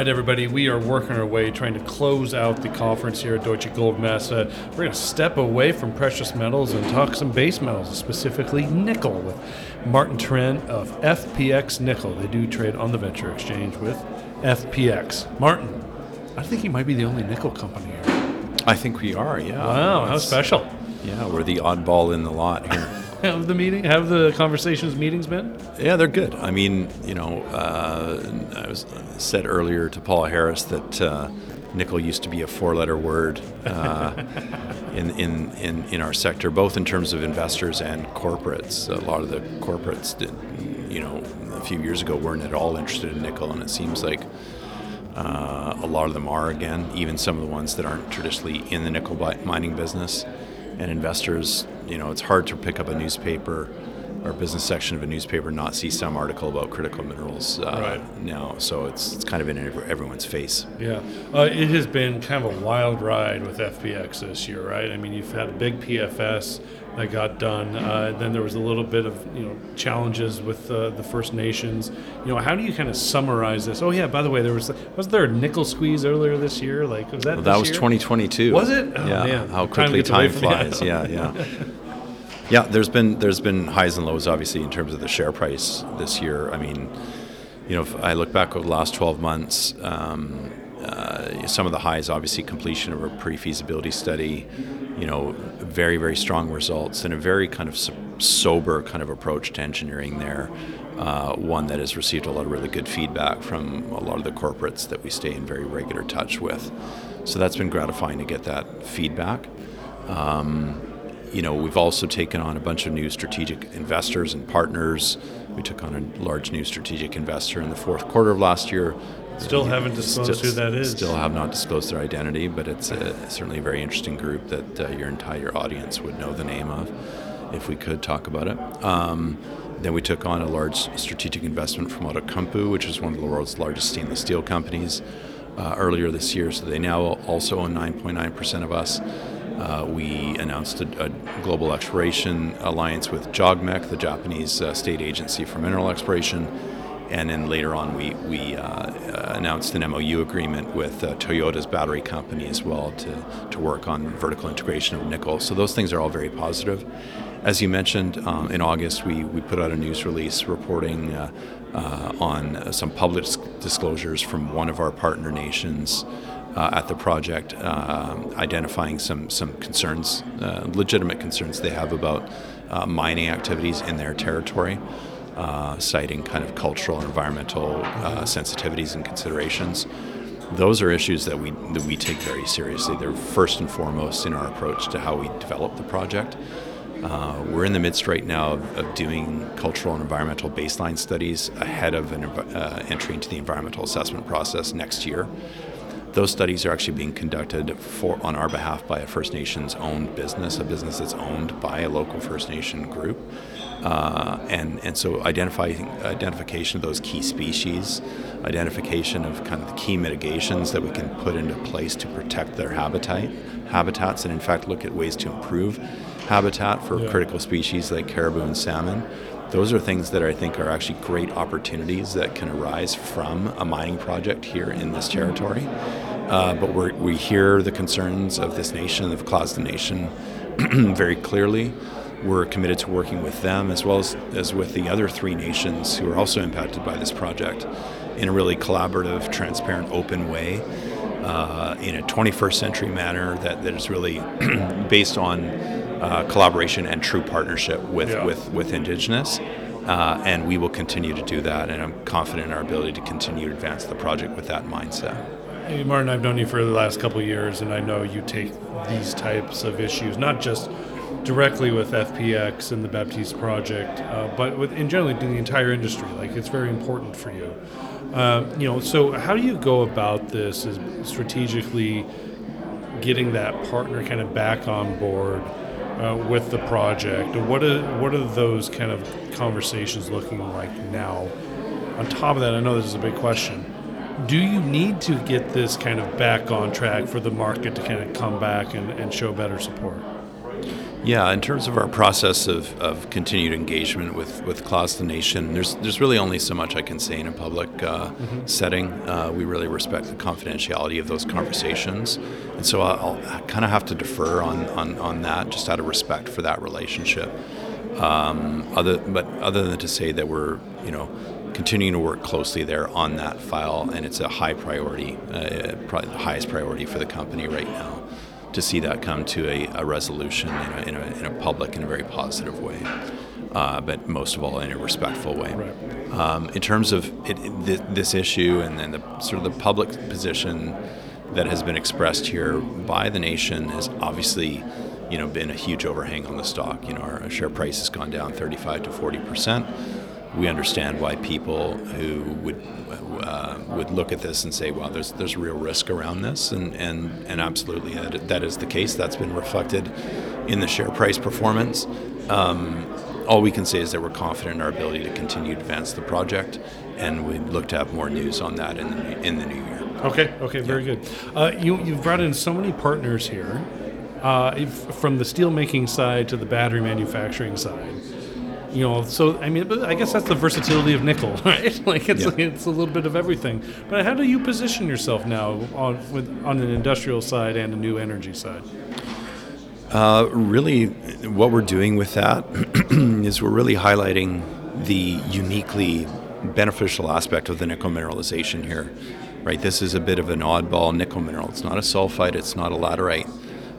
right, everybody, we are working our way trying to close out the conference here at Deutsche Goldmesse. Uh, we're going to step away from precious metals and talk some base metals, specifically nickel, with Martin Turenne of FPX Nickel. They do trade on the Venture Exchange with FPX. Martin, I think you might be the only nickel company here. I think we are, yeah. Wow, how special. Yeah, we're the oddball in the lot here. Have the meeting, have the conversations, meetings been? Yeah, they're good. I mean, you know, uh, I was said earlier to Paul Harris that uh, nickel used to be a four-letter word uh, in, in, in, in our sector, both in terms of investors and corporates. A lot of the corporates did, you know, a few years ago weren't at all interested in nickel, and it seems like uh, a lot of them are again, even some of the ones that aren't traditionally in the nickel mining business. And investors, you know, it's hard to pick up a newspaper or business section of a newspaper not see some article about critical minerals uh, right. now. So it's it's kind of in everyone's face. Yeah, uh, it has been kind of a wild ride with FPX this year, right? I mean, you've had a big PFS that got done. Uh, then there was a little bit of you know challenges with uh, the First Nations. You know, how do you kind of summarize this? Oh yeah, by the way, there was wasn't there a nickel squeeze earlier this year? Like was that well, that was year? 2022? Was it? Oh, yeah. Man. How quickly time, time flies. yeah, yeah. Yeah, there's been there's been highs and lows obviously in terms of the share price this year. I mean, you know, if I look back over the last 12 months, um, uh, some of the highs obviously completion of a pre-feasibility study, you know, very very strong results and a very kind of sober kind of approach to engineering there. Uh, one that has received a lot of really good feedback from a lot of the corporates that we stay in very regular touch with. So that's been gratifying to get that feedback. Um, you know, we've also taken on a bunch of new strategic investors and partners. We took on a large new strategic investor in the fourth quarter of last year. Still haven't disclosed still, who that is. Still have not disclosed their identity, but it's a, certainly a very interesting group that uh, your entire audience would know the name of if we could talk about it. Um, then we took on a large strategic investment from Outokumpu, which is one of the world's largest stainless steel companies, uh, earlier this year. So they now also own 9.9% of us. Uh, we announced a, a, global exploration alliance with JOGMEC, the Japanese uh, state agency for mineral exploration. And then later on, we, we uh, uh announced an MOU agreement with uh, Toyota's battery company as well to, to work on vertical integration of nickel. So those things are all very positive. As you mentioned, um, in August, we, we put out a news release reporting uh, on some public disclosures from one of our partner nations uh, at the project, uh, identifying some some concerns, uh, legitimate concerns they have about uh, mining activities in their territory, uh, citing kind of cultural and environmental uh, sensitivities and considerations. Those are issues that we that we take very seriously. They're first and foremost in our approach to how we develop the project. Uh, we're in the midst right now of, of, doing cultural and environmental baseline studies ahead of an uh, entry into the environmental assessment process next year. Those studies are actually being conducted for on our behalf by a First Nations owned business, a business that's owned by a local First Nation group. Uh, and, and so identifying identification of those key species, identification of kind of the key mitigations that we can put into place to protect their habitat habitats and in fact look at ways to improve habitat for yeah. critical species like caribou and salmon those are things that I think are actually great opportunities that can arise from a mining project here in this territory. Uh, but we hear the concerns of this nation, of Tl'azt'en Nation, very clearly. We're committed to working with them as well as, as with the other three nations who are also impacted by this project in a really collaborative, transparent, open way. Uh, in a 21st century manner that, that is really based on uh, collaboration and true partnership with, yeah. with, with Indigenous. Uh, and we will continue to do that. And I'm confident in our ability to continue to advance the project with that mindset. Hey, Martin, I've known you for the last couple years, and I know you take these types of issues, not just directly with FPX and the Baptiste project, uh, but with in generally the entire industry. Like it's very important for you. Uh, you know, so how do you go about this? Is strategically getting that partner kind of back on board uh, with the project? What are what are those kind of conversations looking like now? On top of that, I know this is a big question. Do you need to get this kind of back on track for the market to kind of come back and, and show better support? Yeah, in terms of our process of, of continued engagement with, with Tl'azt'en Nation, there's there's really only so much I can say in a public uh, mm-hmm. setting. Uh, we really respect the confidentiality of those conversations, and so I'll, I'll kind of have to defer on, on, on that just out of respect for that relationship. Um, other, but other than to say that we're you know continuing to work closely there on that file, and it's a high priority, uh, probably the highest priority for the company right now to see that come to a, a resolution in a, in, a, in a, public and a very positive way, uh, but most of all in a respectful way. Right. Um, in terms of it, it, this issue and then the sort of the public position that has been expressed here by the nation has obviously you know been a huge overhang on the stock. You know, our share price has gone down 35 to 40 percent we understand why people who would uh, would look at this and say, "Well, there's there's real risk around this," and and and absolutely that, that is the case. That's been reflected in the share price performance. Um, all we can say is that we're confident in our ability to continue to advance the project, and we look to have more news on that in the in the new year. Okay. Okay. Very yeah. good. Uh, you you've brought in so many partners here, uh, from the steel making side to the battery manufacturing side you know so i mean but i guess that's the versatility of nickel right? Like it's yeah. it's a little bit of everything. But how do you position yourself now on with on an industrial side and a new energy side? Uh, really what we're doing with that is we're really highlighting the uniquely beneficial aspect of the nickel mineralization here right? This is a bit of an oddball nickel mineral. It's not a sulfide it's not a laterite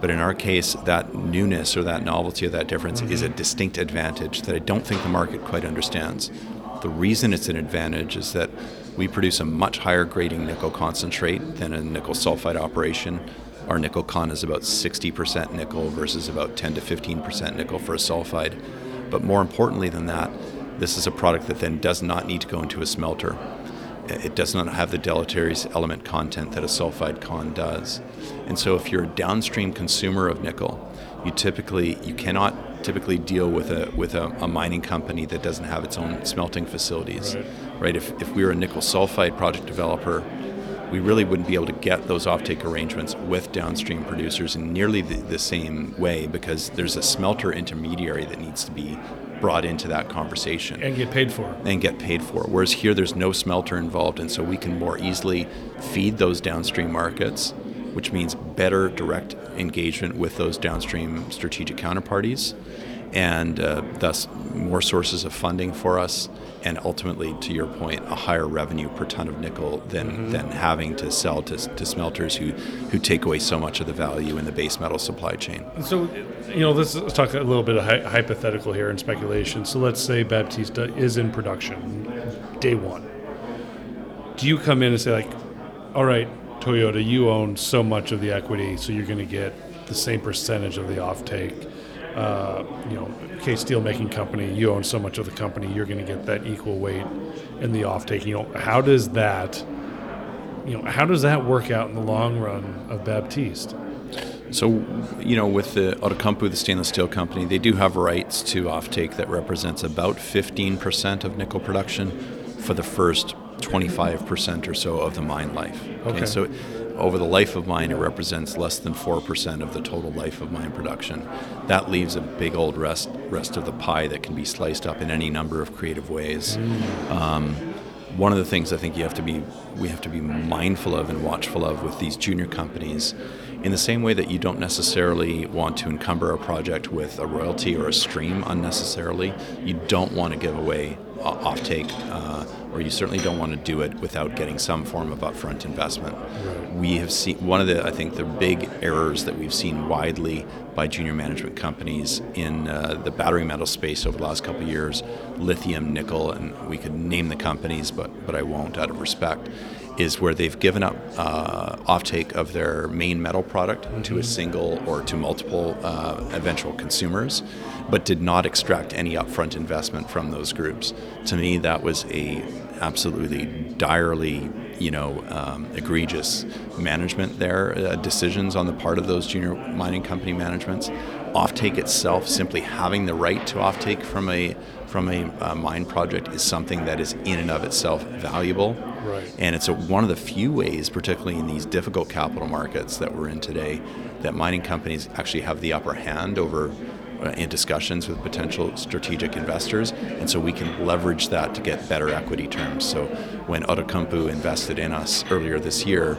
but in our case, that newness or that novelty or that difference mm-hmm. is a mm-hmm. distinct advantage that I don't think the market quite understands. The reason it's an advantage is that we produce a much higher grading nickel concentrate than a nickel sulfide operation. Our nickel con is about 60% nickel versus about 10 to 15% nickel for a sulfide. But more importantly than that, this is a product that then does not need to go into a smelter it does not have the deleterious element content that a sulfide con does. And so if you're a downstream consumer of nickel, you typically you cannot typically deal with a with a, a mining company that doesn't have its own smelting facilities. Right. right? If if we were a nickel sulfide project developer, we really wouldn't be able to get those offtake arrangements with downstream producers in nearly the, the same way because there's a smelter intermediary that needs to be brought into that conversation. And get paid for and get paid for whereas here there's no smelter involved and so we can more easily feed those downstream markets which means better direct engagement with those downstream strategic counterparties and uh, thus more sources of funding for us and ultimately, to your point, a higher revenue per ton of nickel than, mm-hmm. than having to sell to, to smelters who, who take away so much of the value in the base metal supply chain. So, you know, let's, let's talk a little bit of hi- hypothetical here and speculation. So, let's say Baptiste is in production day one. Do you come in and say, like, all right, Toyota, you own so much of the equity, so you're going to get the same percentage of the offtake? Uh, you know, K Steel making company, you own so much of the company, you're going to get that equal weight in the offtake. You know, how does that, you know, how does that work out in the long run of Baptiste? So, you know, with the Outokumpu, the stainless steel company, they do have rights to offtake that represents about 15% of nickel production for the first 25% or so of the mine life. Okay. okay. So over the life of mine, it represents less than 4% of the total life of mine production. That leaves a big old rest, rest of the pie that can be sliced up in any number of creative ways. Um, one of the things I think you have to be we have to be mindful of and watchful of with these junior companies in the same way that you don't necessarily want to encumber a project with a royalty or a stream unnecessarily you don't want to give away offtake uh, or you certainly don't want to do it without getting some form of upfront investment. Right. We have seen one of the, I think, the big errors that we've seen widely by junior management companies in uh, the battery metal space over the last couple of years, lithium, nickel, and we could name the companies, but but I won't out of respect. Is where they've given up uh, offtake of their main metal product mm-hmm. to a single or to multiple uh, eventual consumers, but did not extract any upfront investment from those groups. To me, that was a absolutely direly, you know, um, egregious management there, uh, decisions on the part of those junior mining company managements. Offtake itself, simply having the right to offtake from a from a uh, mine project is something that is in and of itself valuable. Right. And it's a, one of the few ways, particularly in these difficult capital markets that we're in today, that mining companies actually have the upper hand over uh, in discussions with potential strategic investors, and so we can leverage that to get better equity terms. So when Outokumpu invested in us earlier this year,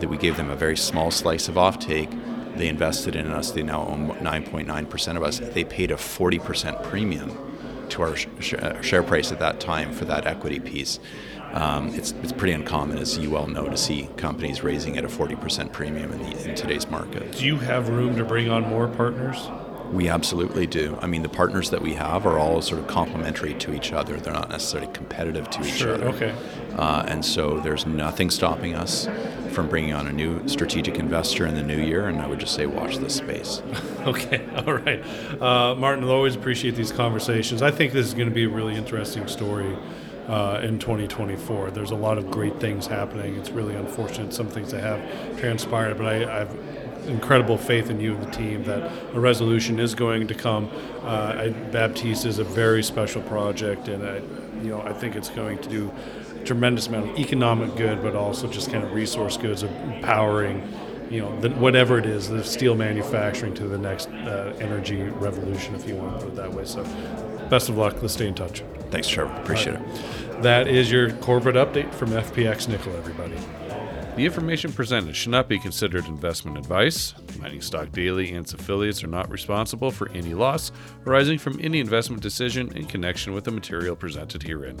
that we gave them a very small slice of offtake. They invested in us. They now own 9.9% of us. They paid a 40% premium to our sh- share price at that time for that equity piece. Um, it's, it's pretty uncommon, as you well know, to see companies raising at a 40% premium in, the, in today's market. Do you have room to bring on more partners? We absolutely do. I mean, the partners that we have are all sort of complementary to each other. They're not necessarily competitive to each sure, other. Okay. Uh, and so there's nothing stopping us from bringing on a new strategic investor in the new year. And I would just say, watch this space. okay. All right. Uh, Martin, I always appreciate these conversations. I think this is going to be a really interesting story. Uh, in 2024. There's a lot of great things happening. It's really unfortunate some things that have transpired, but I, I've incredible faith in you and the team that a resolution is going to come. Uh, I, Baptiste is a very special project, and I, you know I think it's going to do tremendous amount of economic good, but also just kind of resource goods, of empowering. You know, the, whatever it is, the steel manufacturing to the next uh, energy revolution, if you want to put it that way. So, best of luck. Let's stay in touch. Thanks, Trevor. Appreciate right. it. That is your corporate update from FPX Nickel, everybody. The information presented should not be considered investment advice. Mining Stock Daily and its affiliates are not responsible for any loss arising from any investment decision in connection with the material presented herein.